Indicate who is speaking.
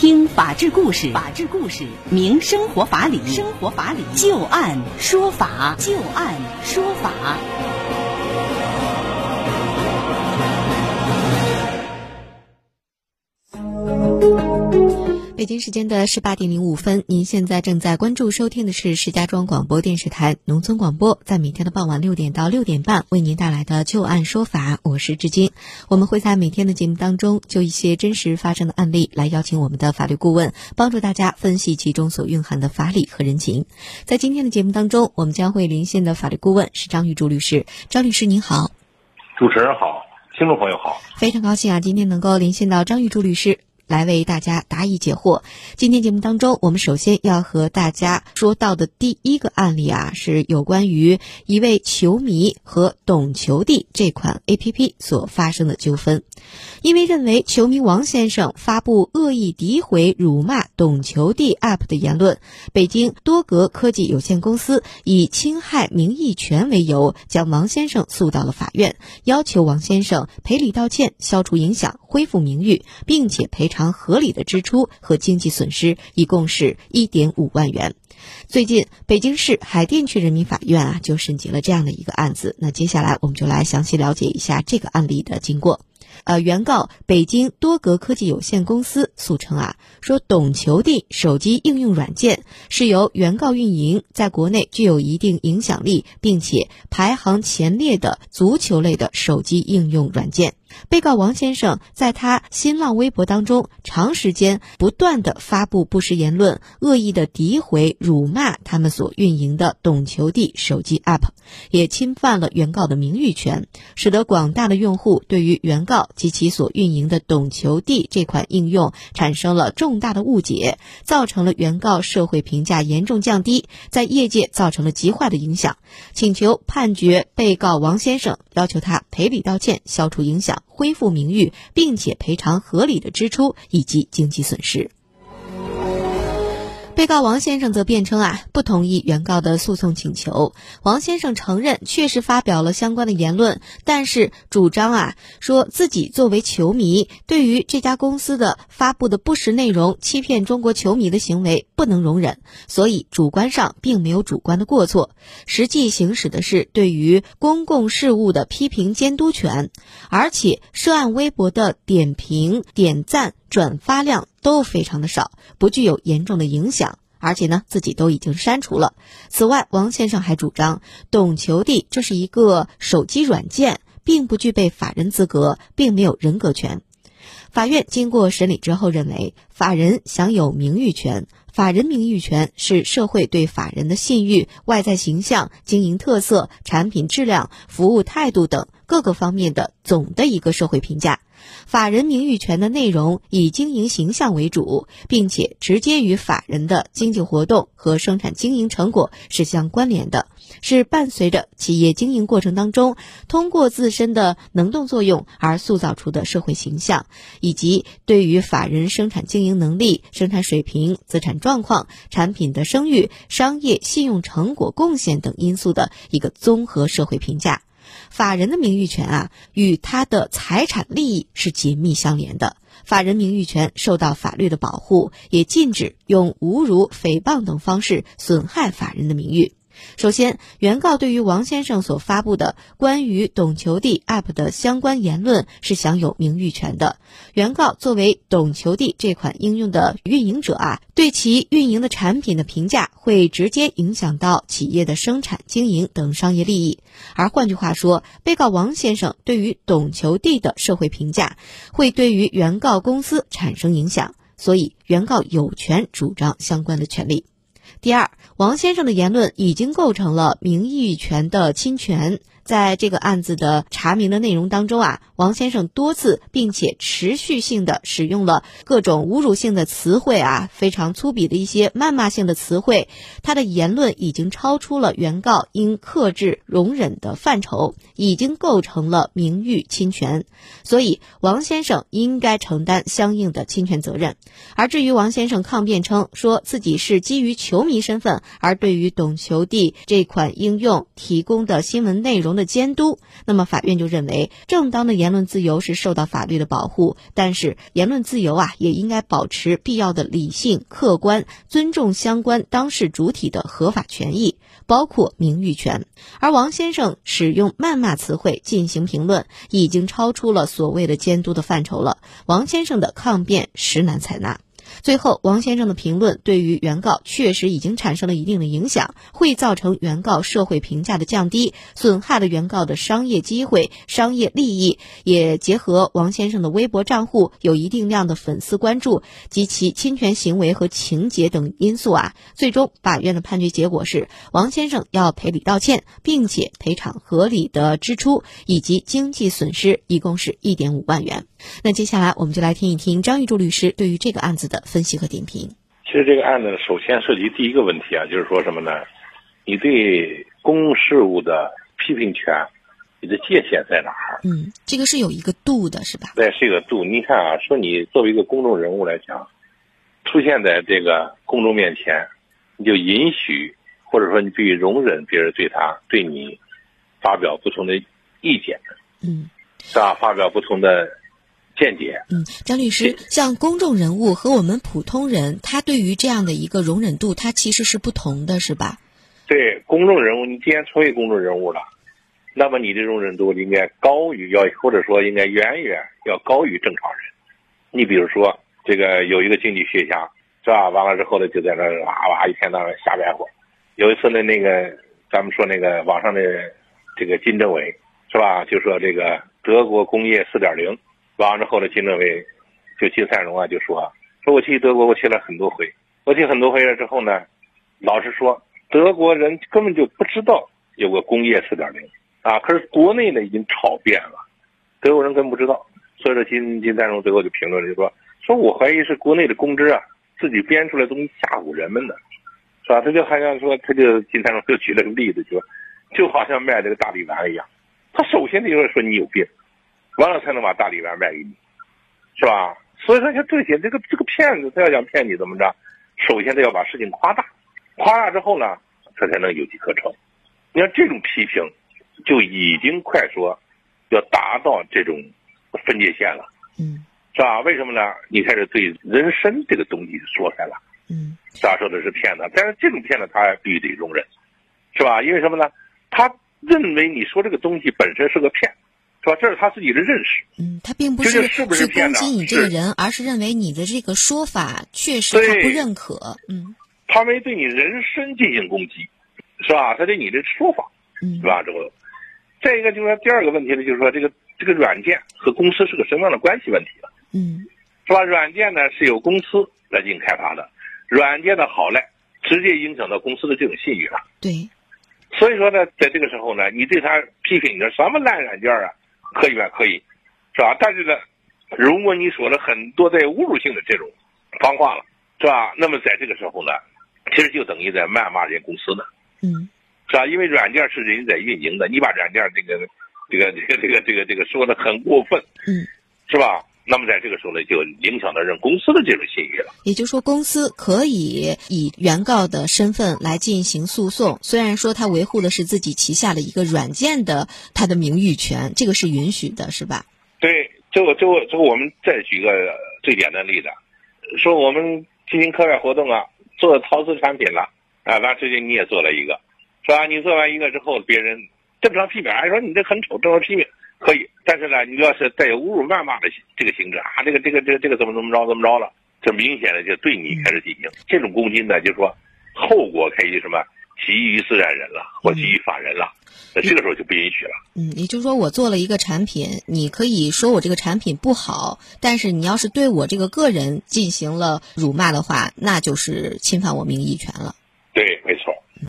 Speaker 1: 听法治故事，法治故事明生活法理，生活法理就案说法，就案说法。
Speaker 2: 北京时间的十八点零五分，您现在正在关注收听的是石家庄广播电视台农村广播，在每天的傍晚六点到六点半为您带来的旧案说法，我是志金。我们会在每天的节目当中，就一些真实发生的案例来邀请我们的法律顾问，帮助大家分析其中所蕴含的法理和人情。在今天的节目当中，我们将会连线的法律顾问是张玉柱律师。张律师您好，
Speaker 3: 主持人好，听众朋友好，
Speaker 2: 非常高兴啊，今天能够连线到张玉柱律师。来为大家答疑解惑。今天节目当中，我们首先要和大家说到的第一个案例啊，是有关于一位球迷和懂球帝这款 A P P 所发生的纠纷。因为认为球迷王先生发布恶意诋毁、辱骂懂球帝 App 的言论，北京多格科技有限公司以侵害名誉权为由，将王先生诉到了法院，要求王先生赔礼道歉、消除影响、恢复名誉，并且赔偿。合理的支出和经济损失一共是一点五万元。最近，北京市海淀区人民法院啊就审结了这样的一个案子。那接下来我们就来详细了解一下这个案例的经过。呃，原告北京多格科技有限公司诉称啊，说懂球帝手机应用软件是由原告运营，在国内具有一定影响力，并且排行前列的足球类的手机应用软件。被告王先生在他新浪微博当中长时间不断的发布不实言论，恶意的诋毁、辱骂他们所运营的懂球帝手机 App，也侵犯了原告的名誉权，使得广大的用户对于原告及其所运营的懂球帝这款应用产生了重大的误解，造成了原告社会评价严重降低，在业界造成了极坏的影响，请求判决被告王先生，要求他赔礼道歉，消除影响。恢复名誉，并且赔偿合理的支出以及经济损失。被告王先生则辩称啊，不同意原告的诉讼请求。王先生承认确实发表了相关的言论，但是主张啊，说自己作为球迷，对于这家公司的发布的不实内容、欺骗中国球迷的行为不能容忍，所以主观上并没有主观的过错，实际行使的是对于公共事务的批评监督权，而且涉案微博的点评、点赞。转发量都非常的少，不具有严重的影响，而且呢，自己都已经删除了。此外，王先生还主张，懂球帝这是一个手机软件，并不具备法人资格，并没有人格权。法院经过审理之后认为，法人享有名誉权，法人名誉权是社会对法人的信誉、外在形象、经营特色、产品质量、服务态度等各个方面的总的一个社会评价。法人名誉权的内容以经营形象为主，并且直接与法人的经济活动和生产经营成果是相关联的，是伴随着企业经营过程当中通过自身的能动作用而塑造出的社会形象，以及对于法人生产经营能力、生产水平、资产状况、产品的声誉、商业信用成果贡献等因素的一个综合社会评价。法人的名誉权啊，与他的财产利益是紧密相连的。法人名誉权受到法律的保护，也禁止用侮辱、诽谤等方式损害法人的名誉。首先，原告对于王先生所发布的关于懂球帝 App 的相关言论是享有名誉权的。原告作为懂球帝这款应用的运营者啊，对其运营的产品的评价会直接影响到企业的生产经营等商业利益。而换句话说，被告王先生对于懂球帝的社会评价会对于原告公司产生影响，所以原告有权主张相关的权利。第二，王先生的言论已经构成了名誉权的侵权。在这个案子的查明的内容当中啊，王先生多次并且持续性的使用了各种侮辱性的词汇啊，非常粗鄙的一些谩骂性的词汇，他的言论已经超出了原告应克制容忍的范畴，已经构成了名誉侵权，所以王先生应该承担相应的侵权责任。而至于王先生抗辩称说自己是基于球迷身份而对于懂球帝这款应用提供的新闻内容的。的监督。那么法院就认为，正当的言论自由是受到法律的保护，但是言论自由啊，也应该保持必要的理性、客观，尊重相关当事主体的合法权益，包括名誉权。而王先生使用谩骂词汇进行评论，已经超出了所谓的监督的范畴了。王先生的抗辩实难采纳。最后，王先生的评论对于原告确实已经产生了一定的影响，会造成原告社会评价的降低，损害了原告的商业机会、商业利益。也结合王先生的微博账户有一定量的粉丝关注及其侵权行为和情节等因素啊，最终法院的判决结果是，王先生要赔礼道歉，并且赔偿合理的支出以及经济损失，一共是一点五万元。那接下来我们就来听一听张玉柱律师对于这个案子的分析和点评。
Speaker 3: 其实这个案子首先涉及第一个问题啊，就是说什么呢？你对公共事务的批评权，你的界限在哪儿？
Speaker 2: 嗯，这个是有一个度的，是吧？
Speaker 3: 对，是一个度。你看啊，说你作为一个公众人物来讲，出现在这个公众面前，你就允许或者说你必须容忍别人对他对你发表不同的意见，
Speaker 2: 嗯，
Speaker 3: 是吧？发表不同的。见解。
Speaker 2: 嗯，张律师，像公众人物和我们普通人，他对于这样的一个容忍度，他其实是不同的，是吧？
Speaker 3: 对，公众人物，你既然成为公众人物了，那么你的容忍度应该高于要，或者说应该远远要高于正常人。你比如说，这个有一个经济学家，是吧？完了之后呢，就在那哇哇一天到晚瞎白活。有一次呢，那个咱们说那个网上的这个金正委，是吧？就说这个德国工业四点零。完了之后呢，金正伟就金三荣啊，就说说我去德国，我去了很多回，我去很多回了之后呢，老实说，德国人根本就不知道有个工业四点零啊，可是国内呢已经炒遍了，德国人根本不知道，所以说金金三荣最后就评论了就说，说我怀疑是国内的公知啊自己编出来东西吓唬人们的，是吧？他就好像说，他就金三荣就举了个例子，就说就好像卖这个大力丸一样，他首先就是说你有病。完了才能把大礼丸卖给你，是吧？所以说像这些这个这个骗子，他要想骗你怎么着？首先他要把事情夸大，夸大之后呢，他才能有机可乘。你看这种批评，就已经快说要达到这种分界线了，
Speaker 2: 嗯，
Speaker 3: 是吧？为什么呢？你开始对人参这个东西说开了，
Speaker 2: 嗯，
Speaker 3: 咋说的是骗子？但是这种骗子他必须得容忍，是吧？因为什么呢？他认为你说这个东西本身是个骗。是吧？这是他自己的认识。
Speaker 2: 嗯，他并不是
Speaker 3: 是不是
Speaker 2: 攻击你这个人，而是认为你的这个说法确实他不认可。嗯，
Speaker 3: 他没对你人身进行攻击，是吧？他对你的说法，嗯是吧？这个，再一个就是说第二个问题呢，就是说这个这个软件和公司是个什么样的关系问题了？
Speaker 2: 嗯，
Speaker 3: 是吧？软件呢是由公司来进行开发的，软件的好赖直接影响到公司的这种信誉了。
Speaker 2: 对，
Speaker 3: 所以说呢，在这个时候呢，你对他批评你说什么烂软件啊？可以吧？可以，是吧？但是呢，如果你说了很多带侮辱性的这种脏话了，是吧？那么在这个时候呢，其实就等于在谩骂人家公司呢，
Speaker 2: 嗯，
Speaker 3: 是吧？因为软件是人家在运营的，你把软件这个、这个、这个、这个、这个、这个说的很过分，
Speaker 2: 嗯，
Speaker 3: 是吧？那么在这个时候呢，就影响到人公司的这种信誉了。
Speaker 2: 也就是说，公司可以以原告的身份来进行诉讼，虽然说他维护的是自己旗下的一个软件的他的名誉权，这个是允许的，是吧？
Speaker 3: 对，这个、这个、这个，我们再举个最简单的例子，说我们进行课外活动啊，做陶瓷产品了啊，那最近你也做了一个，是吧？你做完一个之后，别人正常批评，还说你这很丑，正常批评。可以，但是呢，你要是带有侮辱谩骂的这个性质啊，这个这个这个这个怎么怎么着怎么着了，这明显的就对你开始进行这种攻击呢，就说后果可以什么基于自然人了，或基于法人了，那这个时候就不允许了。
Speaker 2: 嗯，也就是说，我做了一个产品，你可以说我这个产品不好，但是你要是对我这个个人进行了辱骂的话，那就是侵犯我名誉权了。
Speaker 3: 对，没错。